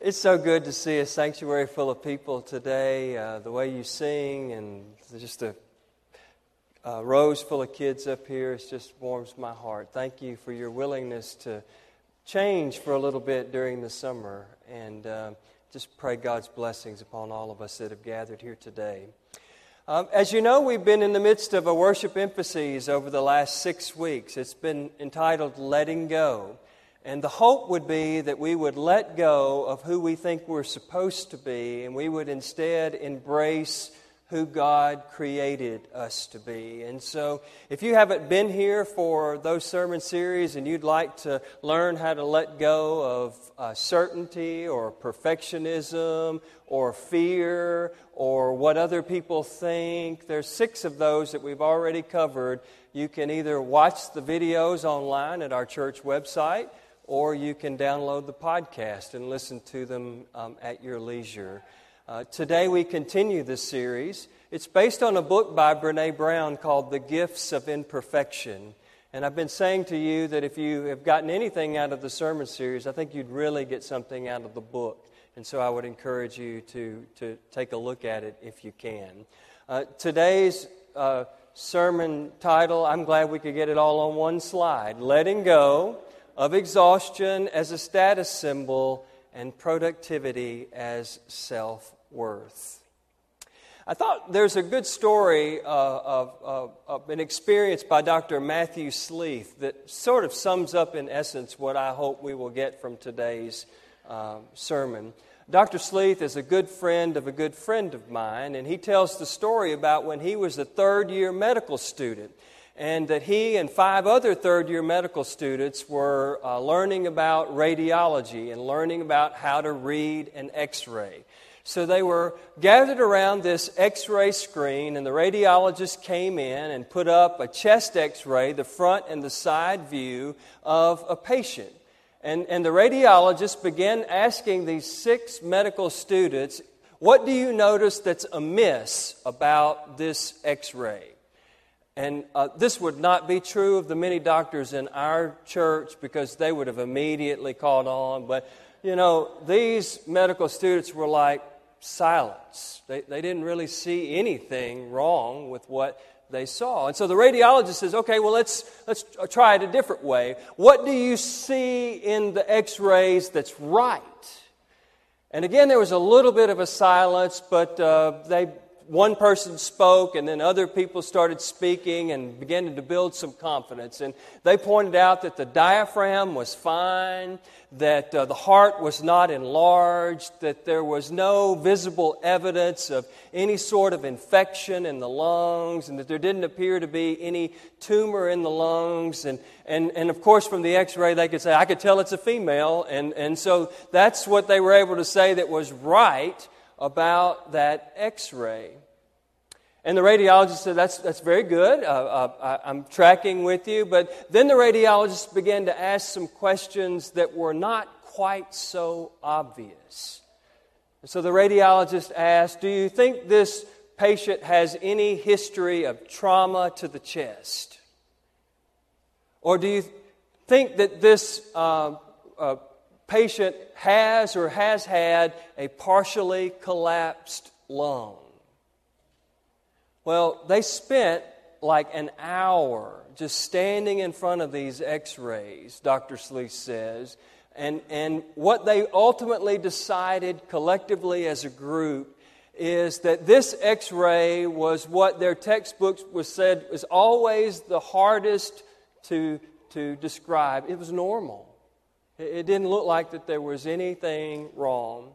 It's so good to see a sanctuary full of people today. Uh, the way you sing and just a, a rows full of kids up here, it just warms my heart. Thank you for your willingness to change for a little bit during the summer. And uh, just pray God's blessings upon all of us that have gathered here today. Um, as you know, we've been in the midst of a worship emphasis over the last six weeks. It's been entitled Letting Go. And the hope would be that we would let go of who we think we're supposed to be and we would instead embrace who God created us to be. And so, if you haven't been here for those sermon series and you'd like to learn how to let go of uh, certainty or perfectionism or fear or what other people think, there's six of those that we've already covered. You can either watch the videos online at our church website or you can download the podcast and listen to them um, at your leisure. Uh, today we continue this series. It's based on a book by Brene Brown called The Gifts of Imperfection. And I've been saying to you that if you have gotten anything out of the sermon series, I think you'd really get something out of the book. And so I would encourage you to, to take a look at it if you can. Uh, today's uh, sermon title, I'm glad we could get it all on one slide Letting Go of exhaustion as a status symbol and productivity as self worth. I thought there's a good story uh, of, of, of, an experience by Dr. Matthew Sleeth that sort of sums up, in essence, what I hope we will get from today's uh, sermon. Dr. Sleeth is a good friend of a good friend of mine, and he tells the story about when he was a third year medical student and that he and five other third year medical students were uh, learning about radiology and learning about how to read an x ray. So they were gathered around this x ray screen, and the radiologist came in and put up a chest x ray, the front and the side view of a patient. And, and the radiologist began asking these six medical students, What do you notice that's amiss about this x ray? And uh, this would not be true of the many doctors in our church because they would have immediately caught on. But, you know, these medical students were like silence. They, they didn't really see anything wrong with what they saw. And so the radiologist says, okay, well, let's, let's try it a different way. What do you see in the x rays that's right? And again, there was a little bit of a silence, but uh, they one person spoke, and then other people started speaking and beginning to build some confidence. And they pointed out that the diaphragm was fine, that uh, the heart was not enlarged, that there was no visible evidence of any sort of infection in the lungs, and that there didn't appear to be any tumor in the lungs. And, and, and of course, from the x ray, they could say, I could tell it's a female. And, and so that's what they were able to say that was right about that x ray. And the radiologist said, That's, that's very good. Uh, uh, I, am tracking with you. But then the radiologist began to ask some questions that were not quite so obvious. And so the radiologist asked, Do you think this patient has any history of trauma to the chest? Or do you think that this uh, uh patient has or has had a partially collapsed lung. Well, they spent like an hour just standing in front of these x rays, Dr. Sleeth says. And, and what they ultimately decided collectively as a group is that this x ray was what their textbooks was said was always the hardest to, to describe. It was normal. It didn't look like that there was anything wrong.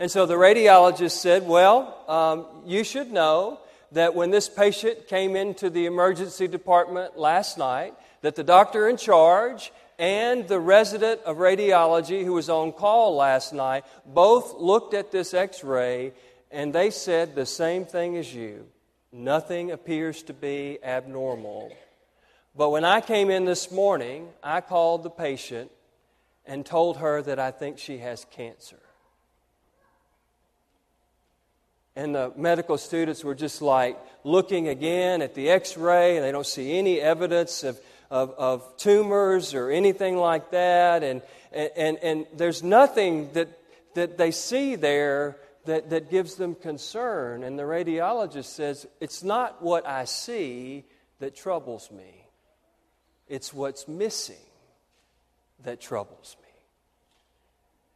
And so the radiologist said, Well, um, you should know that when this patient came into the emergency department last night, that the doctor in charge and the resident of radiology who was on call last night both looked at this x ray and they said the same thing as you. Nothing appears to be abnormal. But when I came in this morning, I called the patient and told her that I think she has cancer. And the medical students were just like looking again at the x ray, and they don't see any evidence of, of, of, tumors or anything like that. And, and, and there's nothing that that they see there that, that gives them concern. And the radiologist says, It's not what I see that troubles me, it's what's missing that troubles me.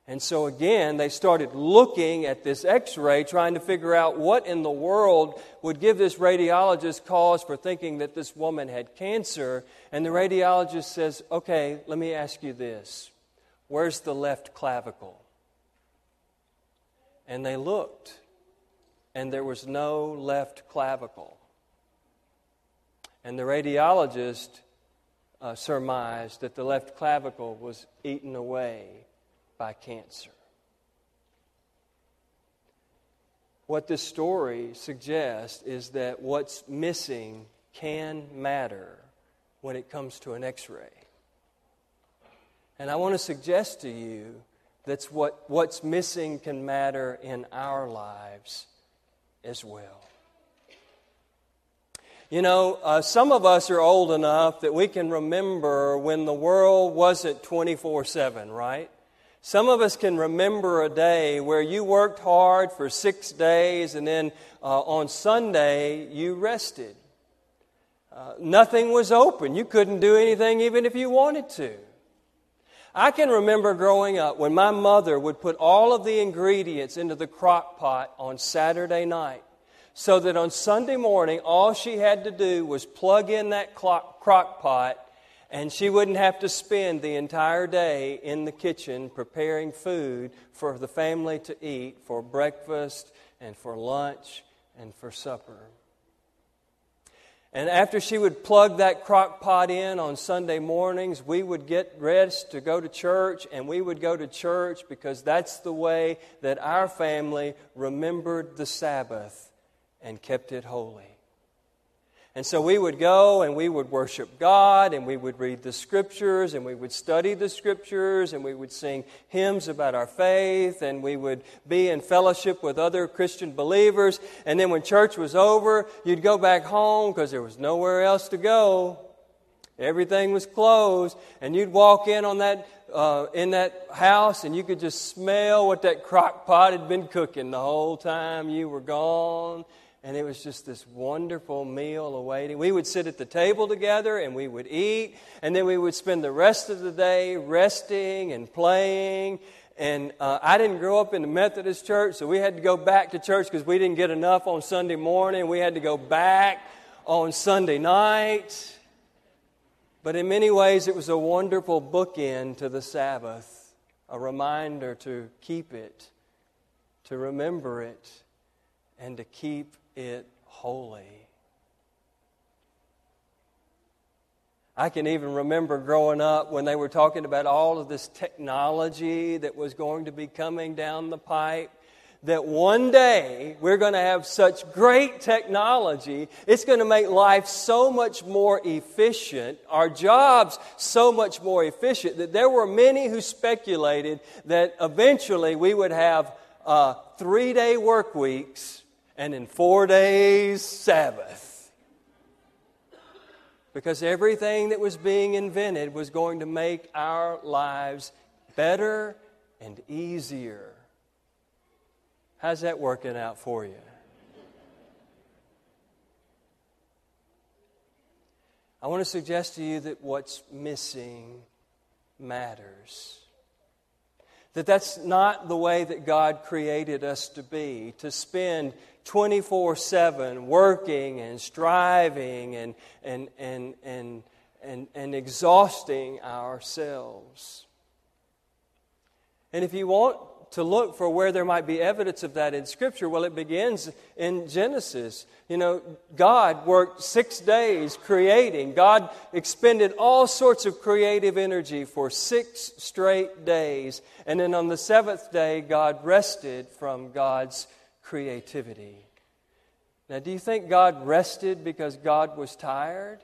And so again, they started looking at this x ray, trying to figure out what in the world would give this radiologist cause for thinking that this woman had cancer. And the radiologist says, Okay, let me ask you this Where's the left clavicle? And they looked, and there was no left clavicle. And the radiologist uh, surmised that the left clavicle was eaten away by cancer. What this story suggests is that what's missing can matter when it comes to an x ray. And I want to suggest to you that's what, what's missing can matter in our lives as well. You know, uh, some of us are old enough that we can remember when the world wasn't 24 7, right? Some of us can remember a day where you worked hard for six days and then uh, on Sunday you rested. Uh, nothing was open. You couldn't do anything even if you wanted to. I can remember growing up when my mother would put all of the ingredients into the crock pot on Saturday night so that on Sunday morning all she had to do was plug in that crock pot and she wouldn't have to spend the entire day in the kitchen preparing food for the family to eat for breakfast and for lunch and for supper. And after she would plug that crock pot in on Sunday mornings, we would get dressed to go to church, and we would go to church because that's the way that our family remembered the Sabbath and kept it holy. And so we would go and we would worship God and we would read the scriptures and we would study the scriptures and we would sing hymns about our faith and we would be in fellowship with other Christian believers. And then when church was over, you'd go back home because there was nowhere else to go. Everything was closed, and you'd walk in on that uh, in that house, and you could just smell what that crock pot had been cooking the whole time you were gone and it was just this wonderful meal awaiting. We would sit at the table together and we would eat, and then we would spend the rest of the day resting and playing. And uh, I didn't grow up in the Methodist church, so we had to go back to church because we didn't get enough on Sunday morning. We had to go back on Sunday night. But in many ways, it was a wonderful bookend to the Sabbath, a reminder to keep it, to remember it, and to keep it holy. I can even remember growing up when they were talking about all of this technology that was going to be coming down the pipe. That one day we're going to have such great technology, it's going to make life so much more efficient, our jobs so much more efficient, that there were many who speculated that eventually we would have uh, three day work weeks and in four days, Sabbath. Because everything that was being invented was going to make our lives better and easier. How's that working out for you? I want to suggest to you that what's missing matters. That that's not the way that God created us to be, to spend 24 7 working and striving and, and, and, and, and, and exhausting ourselves. And if you want to look for where there might be evidence of that in Scripture, well, it begins in Genesis. You know, God worked six days creating. God expended all sorts of creative energy for six straight days. And then on the seventh day, God rested from God's creativity. Now, do you think God rested because God was tired?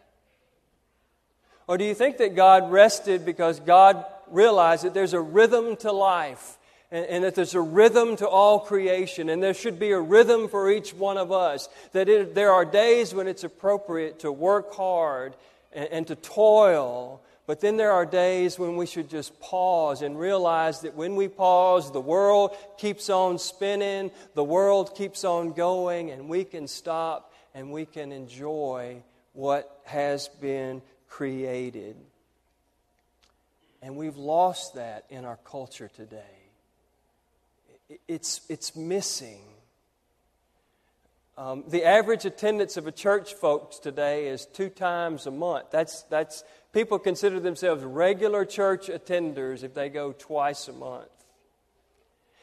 Or do you think that God rested because God realized that there's a rhythm to life and, and that there's a rhythm to all creation and there should be a rhythm for each one of us? That it, there are days when it's appropriate to work hard and, and to toil, But then there are days when we should just pause and realize that when we pause, the world keeps on spinning, the world keeps on going, and we can stop and we can enjoy what has been created. And we've lost that in our culture today. It's, it's missing. Um, the average attendance of a church, folks, today is two times a month. That's, that's, people consider themselves regular church attenders if they go twice a month.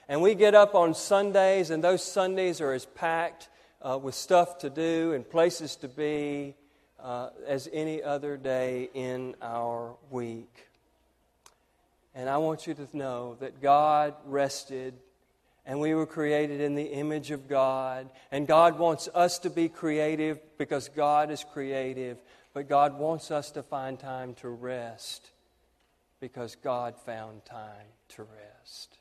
And we get up on Sundays, and those Sundays are as packed uh, with stuff to do and places to be uh, as any other day in our week. And I want you to know that God rested and we were created in the image of God. And God wants us to be creative because God is creative, but God wants us to find time to rest because God found time to rest.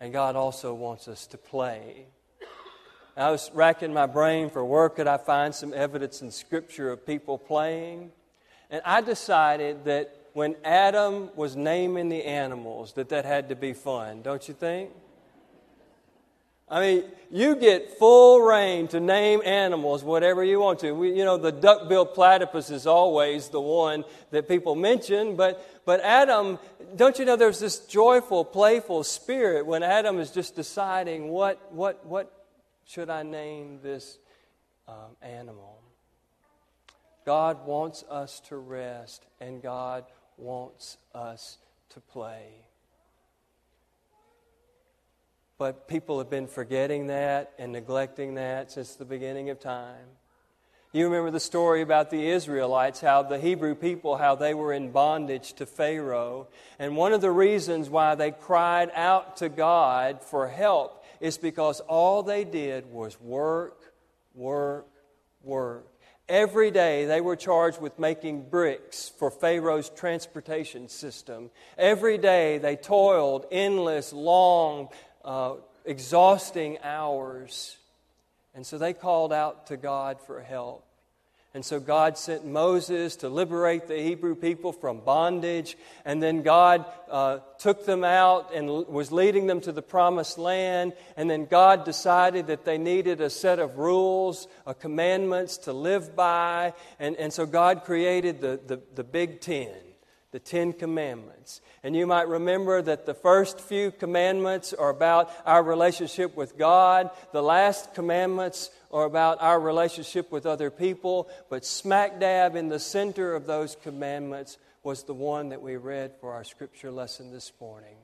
And God also wants us to play. I was racking my brain for where could I find some evidence in Scripture of people playing. And I decided that when Adam was naming the animals that that had to be fun, don't you think? I mean, you get full reign to name animals whatever you want to. We, you know, the duck-billed platypus is always the one that people mention, but but Adam, don't you know there's this joyful, playful spirit when Adam is just deciding what what what should I name this um, animal? God wants us to rest, and God wants us to play. But people have been forgetting that and neglecting that since the beginning of time. You remember the story about the Israelites, how the Hebrew people, how they were in bondage to Pharaoh. And one of the reasons why they cried out to God for help is because all they did was work, work, work. Every day they were charged with making bricks for Pharaoh's transportation system. Every day they toiled endless, long, uh, exhausting hours. And so they called out to God for help. And so God sent Moses to liberate the Hebrew people from bondage. And then God uh, took them out and was leading them to the promised land. And then God decided that they needed a set of rules, a commandments to live by. And, and so God created the, the, the Big Ten the Ten Commandments. And you might remember that the first few commandments are about our relationship with God, the last commandments are about our relationship with other people, but smack dab in the center of those commandments was the one that we read for our scripture lesson this morning.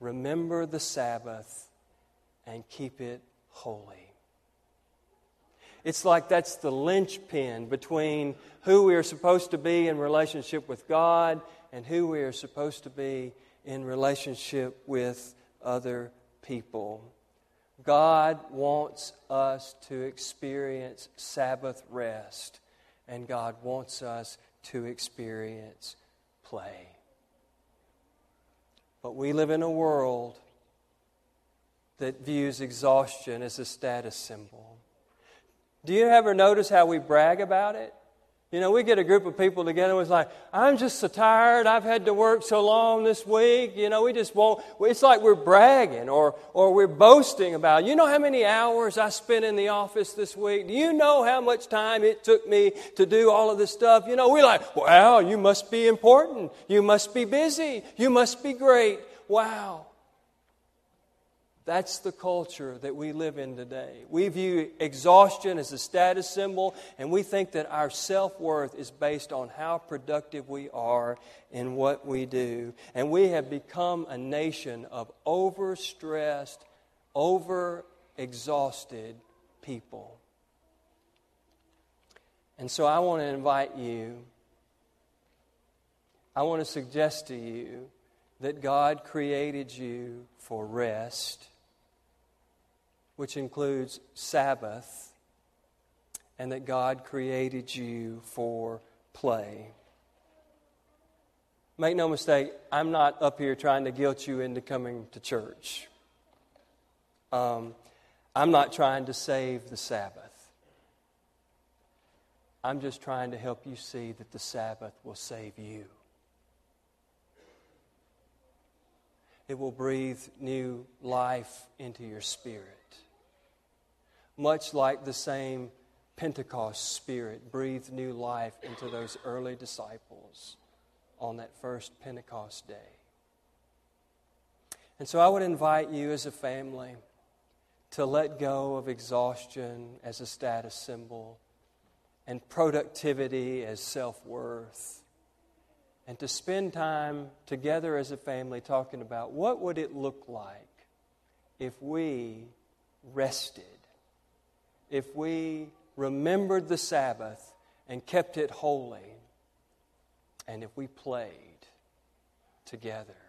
Remember the Sabbath and keep it holy. It's like that's the linchpin between who we are supposed to be in relationship with God and who we are supposed to be in relationship with other people. God wants us to experience Sabbath rest, and God wants us to experience play. But we live in a world that views exhaustion as a status symbol. Do you ever notice how we brag about it? You know, we get a group of people together it's like, I'm just so tired. I've had to work so long this week. You know, we just won't. It's like we're bragging or, or we're boasting about, you know how many hours I spent in the office this week? Do you know how much time it took me to do all of this stuff? You know, we're like, wow, you must be important. You must be busy. You must be great. Wow. That's the culture that we live in today. We view exhaustion as a status symbol, and we think that our self worth is based on how productive we are in what we do. And we have become a nation of overstressed, over exhausted people. And so I want to invite you, I want to suggest to you that God created you for rest which includes Sabbath, and that God created you for play. Make no mistake, I'm not up here trying to guilt you into coming to church. Um, I'm not trying to save the Sabbath. I'm just trying to help you see that the Sabbath will save you. It will breathe new life into your spirit. Much like the same Pentecost spirit breathed new life into those early disciples on that first Pentecost day. And so I would invite you as a family to let go of exhaustion as a status symbol and productivity as self worth and to spend time together as a family talking about what would it look like if we rested if we remembered the sabbath and kept it holy and if we played together